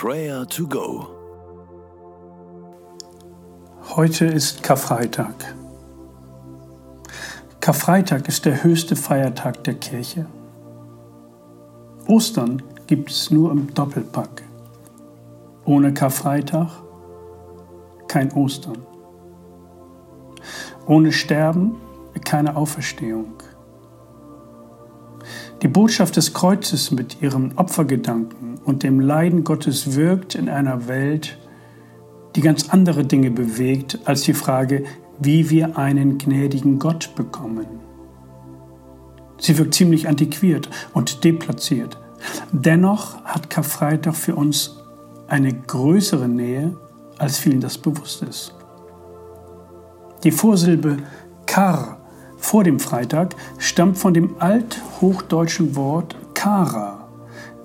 Prayer to Go. Heute ist Karfreitag. Karfreitag ist der höchste Feiertag der Kirche. Ostern gibt es nur im Doppelpack. Ohne Karfreitag kein Ostern. Ohne Sterben keine Auferstehung. Die Botschaft des Kreuzes mit ihrem Opfergedanken und dem Leiden Gottes wirkt in einer Welt, die ganz andere Dinge bewegt als die Frage, wie wir einen gnädigen Gott bekommen. Sie wirkt ziemlich antiquiert und deplatziert. Dennoch hat Karfreitag für uns eine größere Nähe, als vielen das bewusst ist. Die Vorsilbe kar vor dem Freitag stammt von dem althochdeutschen Wort kara,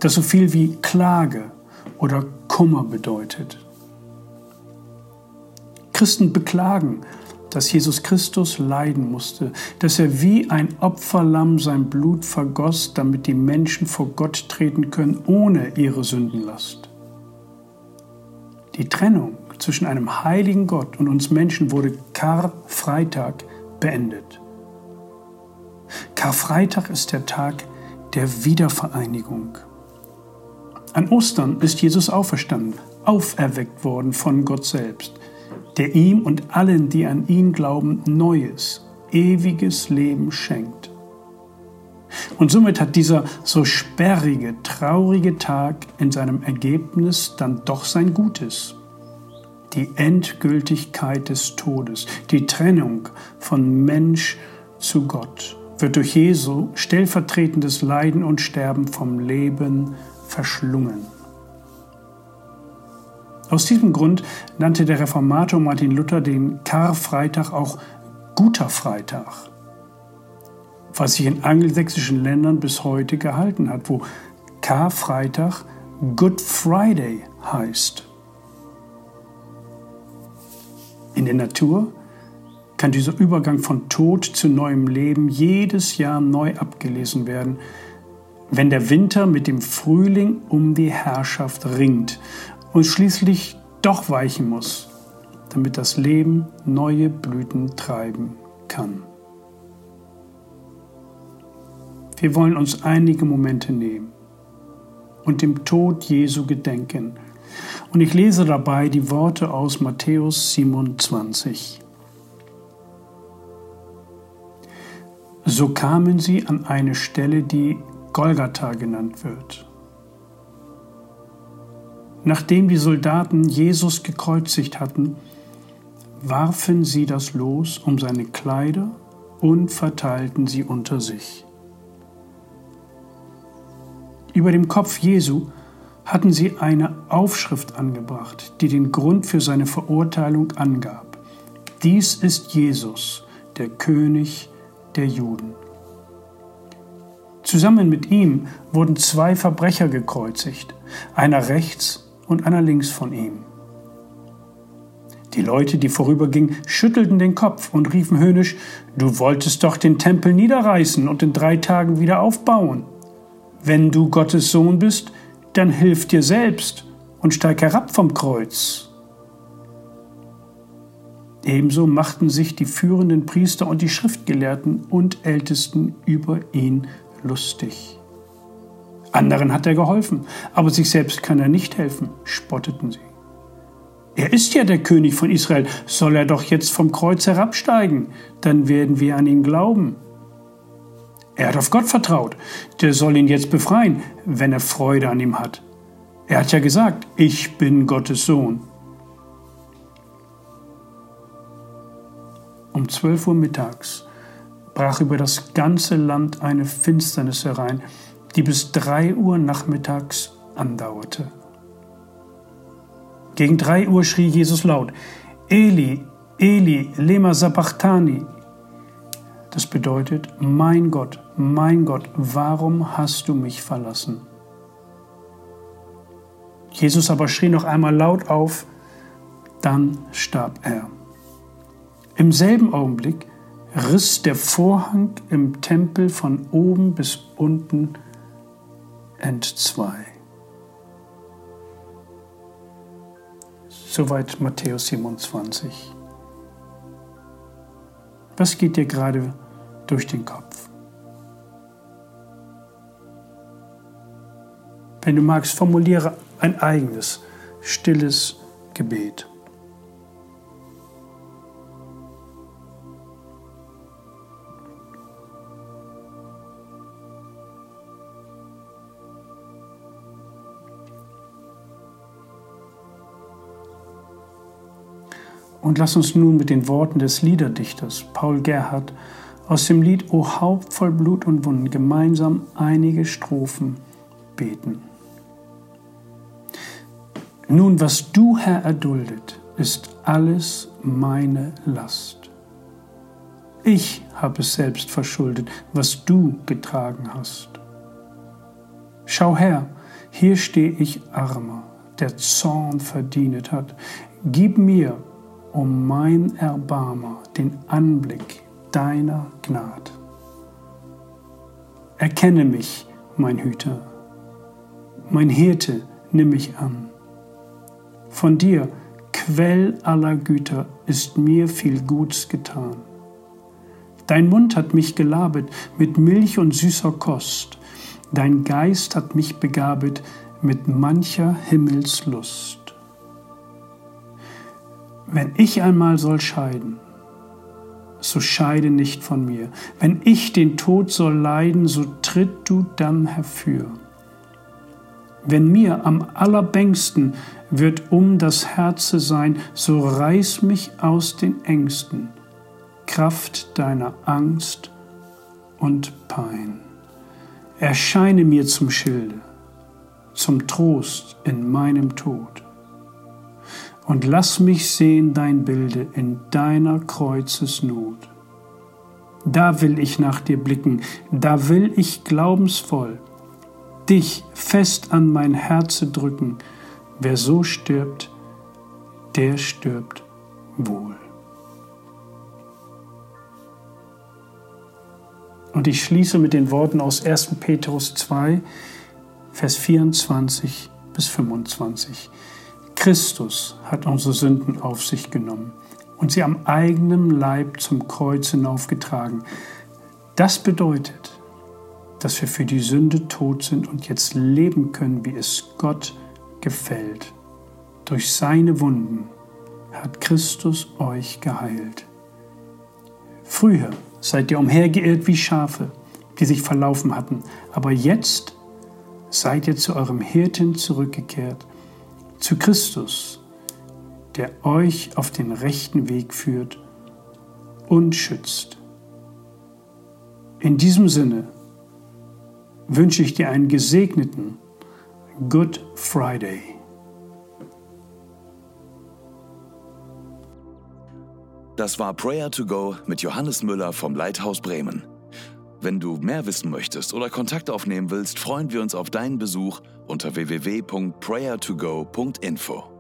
das so viel wie Klage oder Kummer bedeutet. Christen beklagen, dass Jesus Christus leiden musste, dass er wie ein Opferlamm sein Blut vergoss, damit die Menschen vor Gott treten können ohne ihre Sündenlast. Die Trennung zwischen einem heiligen Gott und uns Menschen wurde Karfreitag beendet. Karfreitag ist der Tag der Wiedervereinigung. An Ostern ist Jesus auferstanden, auferweckt worden von Gott selbst, der ihm und allen, die an ihn glauben, neues, ewiges Leben schenkt. Und somit hat dieser so sperrige, traurige Tag in seinem Ergebnis dann doch sein Gutes. Die Endgültigkeit des Todes, die Trennung von Mensch zu Gott wird durch Jesu stellvertretendes Leiden und Sterben vom Leben verschlungen. Aus diesem Grund nannte der Reformator Martin Luther den Karfreitag auch Guter Freitag, was sich in angelsächsischen Ländern bis heute gehalten hat, wo Karfreitag Good Friday heißt. In der Natur kann dieser Übergang von Tod zu neuem Leben jedes Jahr neu abgelesen werden, wenn der Winter mit dem Frühling um die Herrschaft ringt und schließlich doch weichen muss, damit das Leben neue Blüten treiben kann. Wir wollen uns einige Momente nehmen und dem Tod Jesu gedenken. Und ich lese dabei die Worte aus Matthäus 27. So kamen sie an eine Stelle, die Golgatha genannt wird. Nachdem die Soldaten Jesus gekreuzigt hatten, warfen sie das Los um seine Kleider und verteilten sie unter sich. Über dem Kopf Jesu hatten sie eine Aufschrift angebracht, die den Grund für seine Verurteilung angab. Dies ist Jesus, der König der Juden. Zusammen mit ihm wurden zwei Verbrecher gekreuzigt, einer rechts und einer links von ihm. Die Leute, die vorübergingen, schüttelten den Kopf und riefen höhnisch, Du wolltest doch den Tempel niederreißen und in drei Tagen wieder aufbauen. Wenn du Gottes Sohn bist, dann hilf dir selbst und steig herab vom Kreuz. Ebenso machten sich die führenden Priester und die Schriftgelehrten und Ältesten über ihn lustig. Anderen hat er geholfen, aber sich selbst kann er nicht helfen, spotteten sie. Er ist ja der König von Israel, soll er doch jetzt vom Kreuz herabsteigen, dann werden wir an ihn glauben. Er hat auf Gott vertraut, der soll ihn jetzt befreien, wenn er Freude an ihm hat. Er hat ja gesagt, ich bin Gottes Sohn. Um 12 Uhr mittags brach über das ganze Land eine Finsternis herein, die bis 3 Uhr nachmittags andauerte. Gegen 3 Uhr schrie Jesus laut, Eli, Eli, lema sabachthani. Das bedeutet, mein Gott, mein Gott, warum hast du mich verlassen? Jesus aber schrie noch einmal laut auf, dann starb er. Im selben Augenblick riss der Vorhang im Tempel von oben bis unten entzwei. Soweit Matthäus 27. Was geht dir gerade durch den Kopf? Wenn du magst, formuliere ein eigenes, stilles Gebet. Und lass uns nun mit den Worten des Liederdichters Paul Gerhardt aus dem Lied O Haupt voll Blut und Wunden gemeinsam einige Strophen beten. Nun, was du, Herr, erduldet, ist alles meine Last. Ich habe es selbst verschuldet, was du getragen hast. Schau her, hier stehe ich armer, der Zorn verdient hat. Gib mir, um mein Erbarmer den Anblick deiner Gnad. Erkenne mich, mein Hüter, mein Hirte, nimm mich an. Von dir, Quell aller Güter, ist mir viel Guts getan. Dein Mund hat mich gelabet mit Milch und süßer Kost, dein Geist hat mich begabet mit mancher Himmelslust. Wenn ich einmal soll scheiden, so scheide nicht von mir. Wenn ich den Tod soll leiden, so tritt du dann herfür. Wenn mir am allerbängsten wird um das Herze sein, so reiß mich aus den Ängsten, Kraft deiner Angst und Pein. Erscheine mir zum Schilde, zum Trost in meinem Tod und lass mich sehen dein Bilde in deiner Kreuzesnot. Da will ich nach dir blicken, da will ich glaubensvoll dich fest an mein Herze drücken. Wer so stirbt, der stirbt wohl. Und ich schließe mit den Worten aus 1. Petrus 2, Vers 24 bis 25. Christus hat unsere Sünden auf sich genommen und sie am eigenen Leib zum Kreuz hinaufgetragen. Das bedeutet, dass wir für die Sünde tot sind und jetzt leben können, wie es Gott gefällt. Durch seine Wunden hat Christus euch geheilt. Früher seid ihr umhergeirrt wie Schafe, die sich verlaufen hatten, aber jetzt seid ihr zu eurem Hirten zurückgekehrt zu Christus, der euch auf den rechten Weg führt und schützt. In diesem Sinne wünsche ich dir einen gesegneten Good Friday. Das war Prayer to Go mit Johannes Müller vom Leithaus Bremen. Wenn du mehr wissen möchtest oder Kontakt aufnehmen willst, freuen wir uns auf deinen Besuch unter www.prayertogo.info.